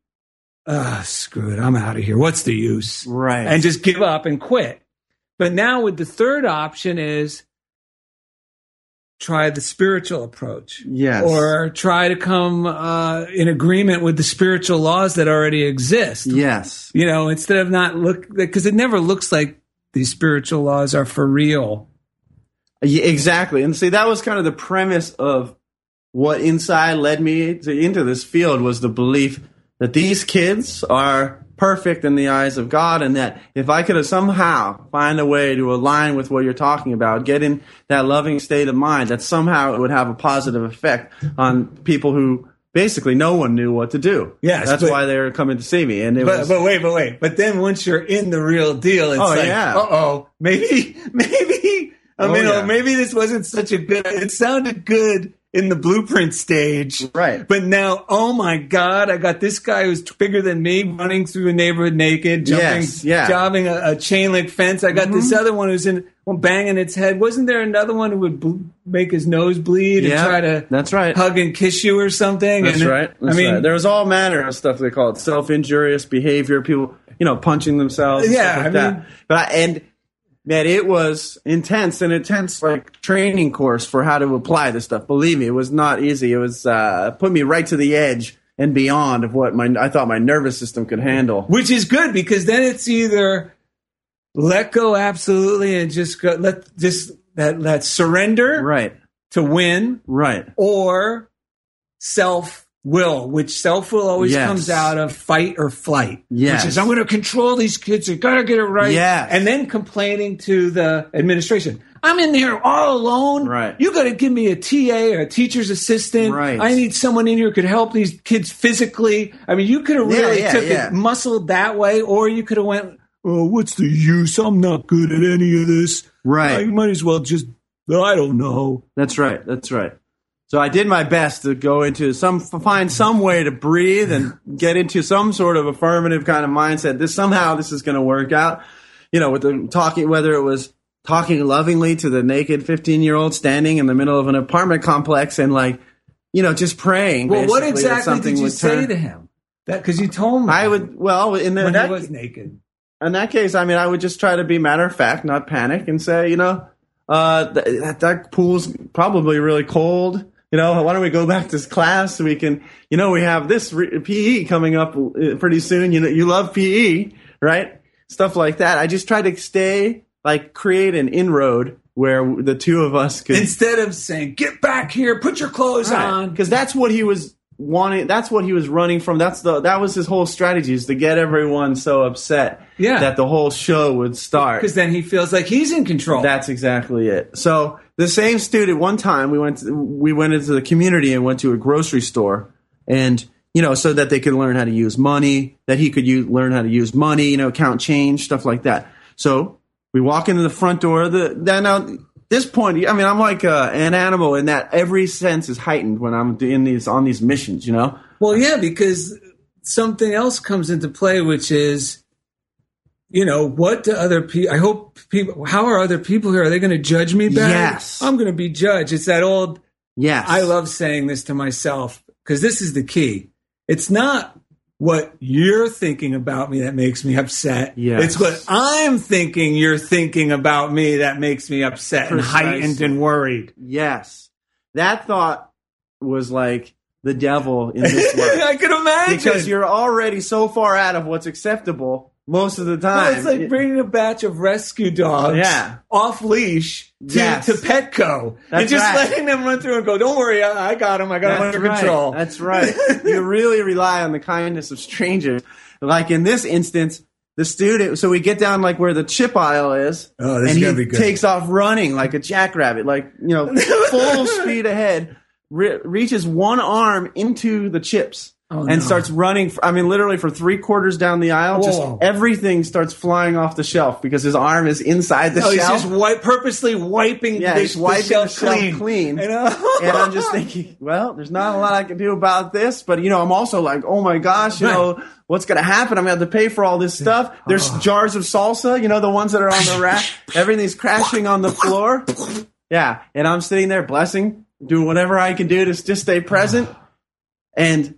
ah, screw it, I'm out of here. What's the use? Right. And just give up and quit. But now with the third option is try the spiritual approach. Yes. Or try to come uh, in agreement with the spiritual laws that already exist. Yes. You know, instead of not look, because it never looks like these spiritual laws are for real. Yeah, exactly. And see, that was kind of the premise of what inside led me to, into this field was the belief that these kids are perfect in the eyes of God, and that if I could have somehow find a way to align with what you're talking about, get in that loving state of mind, that somehow it would have a positive effect on people who basically no one knew what to do. Yes, that's but- why they were coming to see me. And it But, was, but wait, but wait. But then once you're in the real deal, it's Oh, like, yeah. uh oh, maybe, <laughs> maybe, I Oh, mean, yeah. maybe this wasn't such a good, it sounded good in the blueprint stage. Right. But now, oh my God, I got this guy who's bigger than me running through a neighborhood naked, jumping, Yes, yeah. Mm-hmm. jobbing a, a chain link fence. I got this other one who's in, well, banging its head. Wasn't there another one who would bl- make his nose bleed Yeah, and try to that's right. hug and kiss you or something? That's And- right. I mean, right. there was all manner of stuff they call it self injurious behavior. People, you know, punching themselves. Yeah, stuff like I that. mean- but I, and man, it was intense, an intense like training course for how to apply this stuff. Believe me, it was not easy. It was uh, put me right to the edge and beyond of what my I thought my nervous system could handle. which is good because then it's either let go absolutely and just go let just that that surrender Right. to win Right. or self will which self will always Yes. comes out of fight or flight Yes. which is i'm going to control these kids you got to get it right Yes. and then complaining to the administration i'm in here all alone Right. you got to give me a ta or a teacher's assistant Right. i need someone in here who could help these kids physically i mean you could have Yeah, really yeah, took yeah. it muscled that way or you could have went oh what's the use i'm not good at any of this Right. Uh, i might as well just i don't know That's right. That's right. So I did my best to go into some find some way to breathe and get into some sort of affirmative kind of mindset. This somehow this is going to work out. You know, with the talking whether it was talking lovingly to the naked 15-year-old standing in the middle of an apartment complex and like, you know, just praying. well what exactly something did you say turn- to him that because you told me I would well in, the, when that he was naked in that case, I mean, I would just try to be matter of fact, not panic, and say, you know, uh, that, that pool's probably really cold. You know, why don't we go back to class we can, you know, we have this re- PE coming up uh, pretty soon. You know, you love PE, right? Stuff like that. I just try to stay, like, create an inroad where the two of us could. instead of saying get back here put your clothes on because that's what he was wanting. That's what he was running from. That's the that was his whole strategy is to get everyone so upset Yeah. that the whole show would start. because then he feels like he's in control That's exactly it. So the same student, one time we went to, we went into the community and went to a grocery store, and you know, so that they could learn how to use money, that he could use, learn how to use money, you know, count change, stuff like that. So we walk into the front door. of The then now this point, I mean, I'm like uh, an animal in that every sense is heightened when I'm in these on these missions. You know, Well, yeah, because something else comes into play, which is, you know, what do other people? I hope people. How are other people here? Are they going to judge me back? Yes. I'm going to be judged. It's that old. yes, I love saying this to myself because this is the key. It's not what you're thinking about me that makes me upset. Yes. It's what I'm thinking you're thinking about me that makes me upset and heightened and worried. Yes, that thought was like the devil in this world. <laughs> I can imagine. because you're already so far out of what's acceptable most of the time. It's like bringing a batch of rescue dogs Yeah. off leash to, Yes. to Petco and just right. letting them run through and go, don't worry, I, I got him. I got him That's under right. control. That's right. <laughs> you really rely on the kindness of strangers. Like in this instance, the student. So we get down like where the chip aisle is, Oh, this and he be good. takes off running like a jackrabbit, like you know, <laughs> full speed ahead. Re- reaches one arm into the chips Oh, and no. starts running. I mean, literally for three quarters down the aisle, just Whoa. everything starts flying off the shelf because his arm is inside the no, he's just wipe, purposely wiping yeah, the, he's wiping the shelf, shelf clean. clean. You know? and I'm just thinking, well, there's not a lot I can do about this, but you know, I'm also like, oh my gosh, you Right. know, what's going to happen? I'm going to have to pay for all this stuff. There's Oh. jars of salsa, you know, the ones that are on the <laughs> rack. Everything's crashing on the floor. Yeah, and I'm sitting there blessing, doing whatever I can do to just stay present. And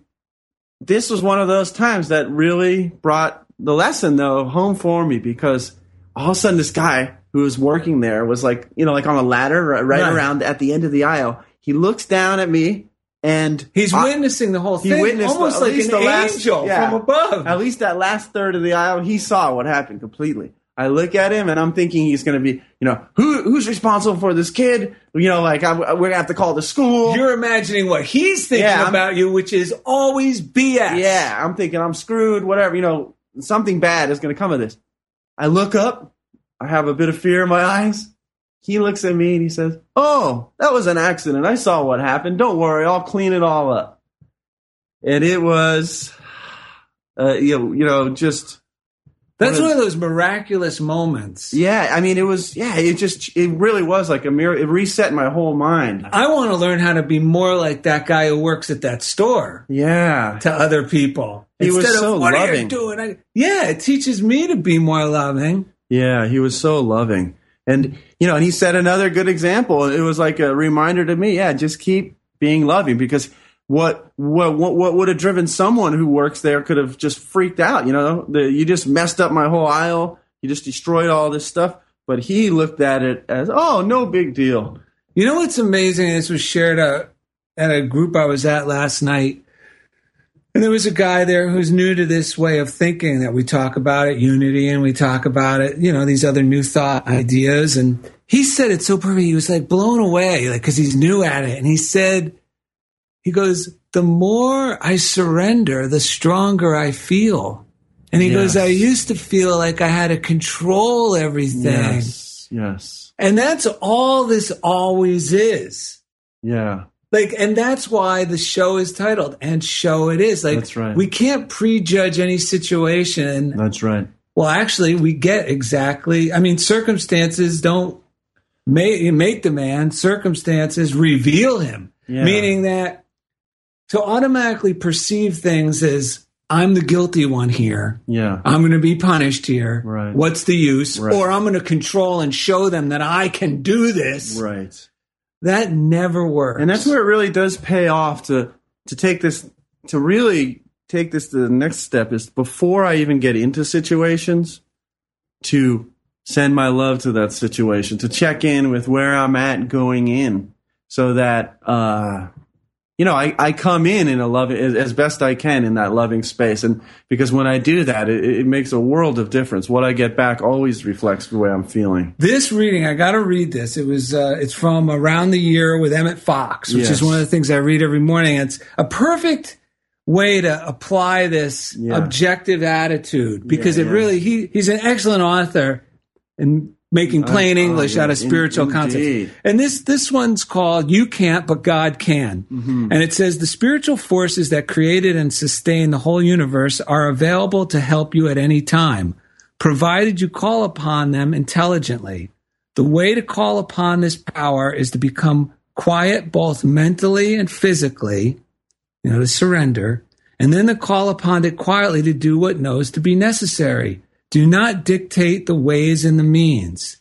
this was one of those times that really brought the lesson though home for me because all of a sudden this guy who was working there was like you know like on a ladder right, right around at the end of the aisle he looks down at me and He's I- witnessing the whole thing he witnessed almost at like an the last- angel yeah. from above. at least that last third of the aisle he saw what happened completely i look at him and i'm thinking he's going to be you know who who's responsible for this kid you know like I'm, we're going to have to call the school You're imagining what he's thinking Yeah, about you, which is always BS. Yeah, I'm thinking I'm screwed, whatever. You know, something bad is going to come of this. I look up. I have a bit of fear in my eyes. He looks at me and he says, Oh, that was an accident. I saw what happened. Don't worry. I'll clean it all up. And it was, uh, you, know, you know, just. That's one of those miraculous moments. Yeah, I mean, it was, yeah, it just, it really was like a mirror. It reset my whole mind. I want to learn how to be more like that guy who works at that store Yeah. to other people. He was so of, what are you loving." doing? I, yeah, it teaches me to be more loving. Yeah, he was so loving. And, you know, and he set another good example. It was like a reminder to me, yeah, just keep being loving because what what what, would have driven someone who works there could have just freaked out, you know? The, you just messed up my whole aisle. You just destroyed all this stuff. But he looked at it as, oh, no big deal. You know what's amazing? This was shared at a group I was at last night. And there was a guy there who's new to this way of thinking that we talk about it, Unity and we talk about it, you know, these other new thought ideas. And he said it so perfect. He was like blown away, like, cause he's new at it. And he said, he goes, the more I surrender, the stronger I feel. And he goes, I used to feel like I had to control everything. Yes. Yes. And that's all this always is. Yeah. Like, and that's why the show is titled "And Show It Is." Like, That's right. we can't prejudge any situation. That's right. Well, actually, we get exactly. I mean, circumstances don't make make the man. Circumstances reveal him. Yeah. Meaning that to automatically perceive things as I'm the guilty one here. Yeah. I'm going to be punished here. Right. What's the use? Right. Or I'm going to control and show them that I can do this. Right. That never works. And that's where it really does pay off to to take this to really take this to the next step is before I even get into situations to send my love to that situation, to check in with where I'm at going in so that uh you know, I, I come in in a loving as, as best I can in that loving space, and because when I do that, it, it makes a world of difference. What I get back always reflects the way I'm feeling. This reading, I got to read this. It was, uh, it's from Around the Year with Emmet Fox, which Yes. is one of the things I read every morning. It's a perfect way to apply this Yeah. objective attitude because Yeah, it yeah. really, he, he's an excellent author in making plain English out of spiritual in- concepts. And this, this one's called You Can't, But God Can. Mm-hmm. And it says the spiritual forces that created and sustain the whole universe are available to help you at any time, provided you call upon them intelligently. The way to call upon this power is to become quiet both mentally and physically, you know, to surrender, and then to call upon it quietly to do what knows to be necessary. Do not dictate the ways and the means.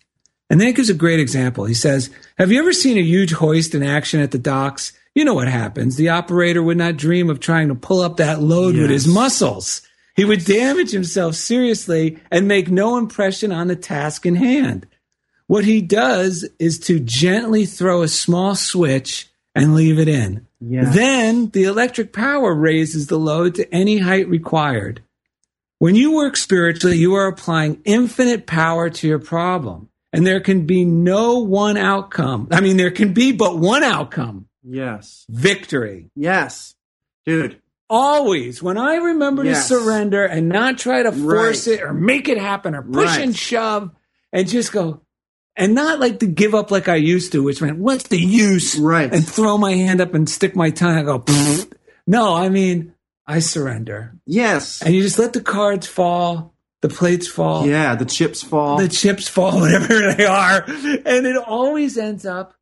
And then it gives a great example. He says, Have you ever seen a huge hoist in action at the docks? You know what happens. The operator would not dream of trying to pull up that load with his muscles. He would damage himself seriously and make no impression on the task in hand. What he does is to gently throw a small switch and leave it in. Yeah. Then the electric power raises the load to any height required. When you work spiritually, you are applying infinite power to your problem. And there can be no one outcome. I mean, there can be but one outcome Yes. victory. Yes. Dude. Always, when I remember Yes. to surrender and not try to force Right. it or make it happen or push Right. and shove and just go, and not like to give up like I used to, which meant, what's the use? Right. And throw my hand up and stick my tongue and go, "Pfft." no, I mean, I surrender. Yes. And you just let the cards fall, the plates fall. Yeah, the chips fall. The chips fall, <laughs> whatever they are. And it always ends up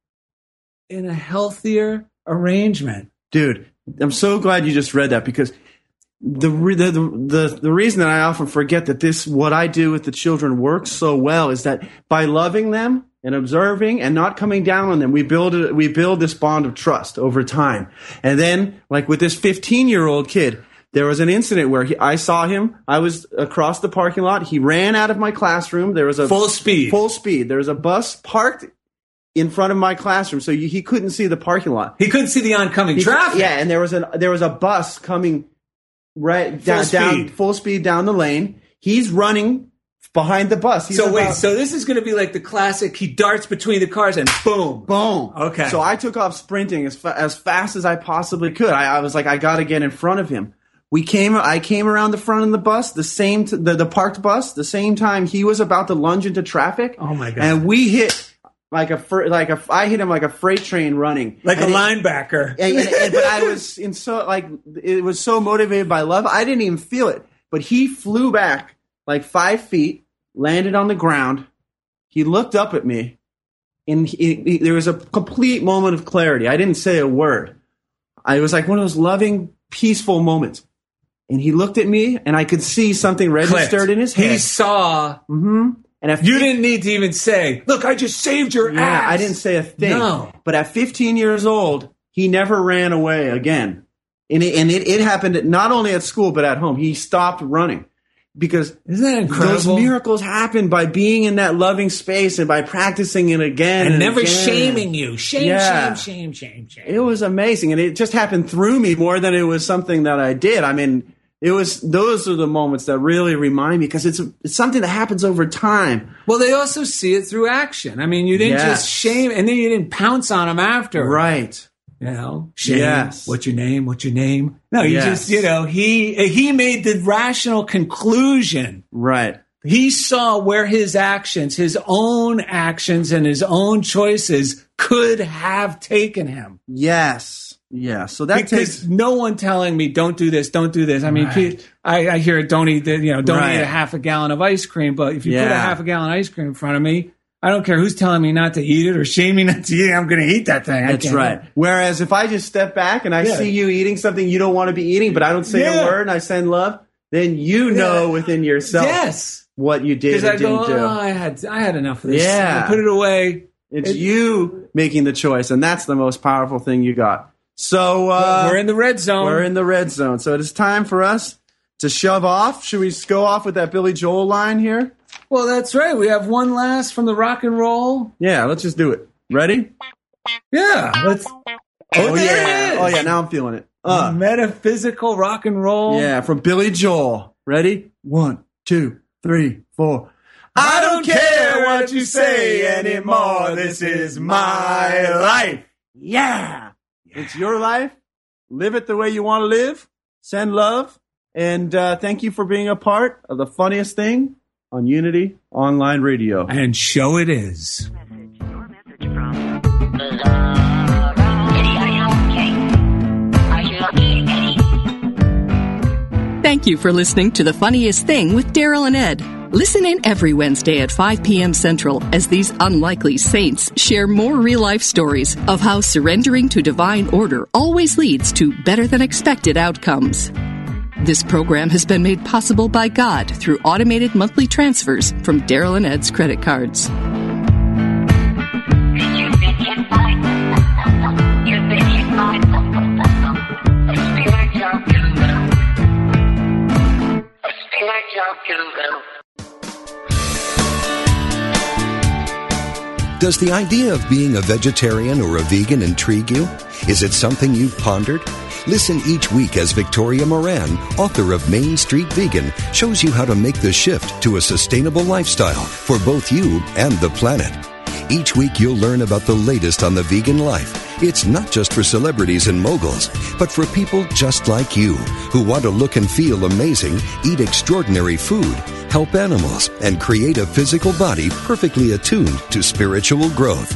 in a healthier arrangement. Dude, I'm so glad you just read that because the, re- the the the reason that I often forget that this what I do with the children works so well is that by loving them and observing and not coming down on them, we build a, we build this bond of trust over time. And then, like with this 15 year old kid, there was an incident where he, I saw him. I was across the parking lot. He ran out of my classroom. There was a Full speed. full speed. There was a bus parked in front of my classroom, so you, he couldn't see the parking lot. He couldn't see the oncoming He- traffic. Yeah, and there was an there was a bus coming right down, speed. down full speed down the lane. He's running behind the bus. He's so wait, about- so this is going to be like the classic. He darts between the cars and boom, boom. Okay. So I took off sprinting as fa- as fast as I possibly could. I, I was like, I got to get in front of him. We came. I came around the front of the bus, the same t- the the parked bus, the same time he was about to lunge into traffic. Oh my god! And we hit like a fr- like a I hit him like a freight train running, like And a it- linebacker. <laughs> and, and- and- but I was in so like it was so motivated by love. I didn't even feel it, but he flew back like five feet, landed on the ground. He looked up at me, and he, he- there was a complete moment of clarity. I didn't say a word. I was like one of those loving, peaceful moments. And he looked at me, and I could see something registered Clicked. in his head. He saw. hmm And if You didn't need to even say, "Look, I just saved your yeah, ass." I didn't say a thing. No. But at 15 years old, he never ran away again. And it, and it, it happened not only at school, but at home. He stopped running because Isn't that incredible? those miracles happen by being in that loving space and by practicing it again and and, never again. shaming you. Shame, Yeah. shame, shame, shame, shame. It was amazing. And it just happened through me more than it was something that I did. I mean, it was, those are the moments that really remind me because it's, it's something that happens over time. Well, they also see it through action. I mean, you didn't Yes. just shame, and then you didn't pounce on them after. Right. You know, shame. Yes. What's your name? What's your name? No, you Yes. just, you know, he he made the rational conclusion. Right. He saw where his actions, his own actions, and his own choices could have taken him. Yes. Yeah. So that because takes, no one telling me don't do this, don't do this. I mean, Right. I, I hear it, don't eat, the, you know, don't Right. eat a half a gallon of ice cream. But if you put a half a gallon of ice cream in front of me, I don't care who's telling me not to eat it or shame me <laughs> not to eat it. I'm going to eat that thing. That's right. Whereas if I just step back and I Yeah. see you eating something you don't want to be eating, but I don't say Yeah. a word and I send love, then you know within yourself Yes. what you did Because or I go, didn't do. oh, I had, I had enough of this. Yeah. I put it away. it's it- you making the choice, and that's the most powerful thing you got. So uh, We're in the red zone. we're in the red zone. So it is time for us to shove off. Should we go off with that Billy Joel line here? Well, that's right. We have one last from the rock and roll. Yeah, let's just do it. Ready? Yeah. Let's. Oh, there yeah. Oh yeah. Now I'm feeling it. Uh, Metaphysical rock and roll. Yeah, from Billy Joel. Ready? One, two, three, four. I don't care what you say anymore. This is my life. Yeah. It's your life. Live it the way you want to live. Send love. And uh, thank you for being a part of the funniest thing on Unity Online Radio. And show it is. Thank you for listening to The Funniest Thing with Daryl and Ed. Listen in every Wednesday at 5 p.m. Central as these unlikely saints share more real life stories of how surrendering to divine order always leads to better than expected outcomes. This program has been made possible by God through automated monthly transfers from Daryl and Ed's credit cards. Does the idea of being a vegetarian or a vegan intrigue you? Is it something you've pondered? Listen each week as Victoria Moran, author of Main Street Vegan, shows you how to make the shift to a sustainable lifestyle for both you and the planet. Each week you'll learn about the latest on the vegan life. It's not just for celebrities and moguls, but for people just like you who want to look and feel amazing, eat extraordinary food, help animals, and create a physical body perfectly attuned to spiritual growth.